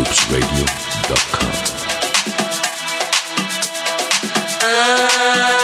loopsradio.com.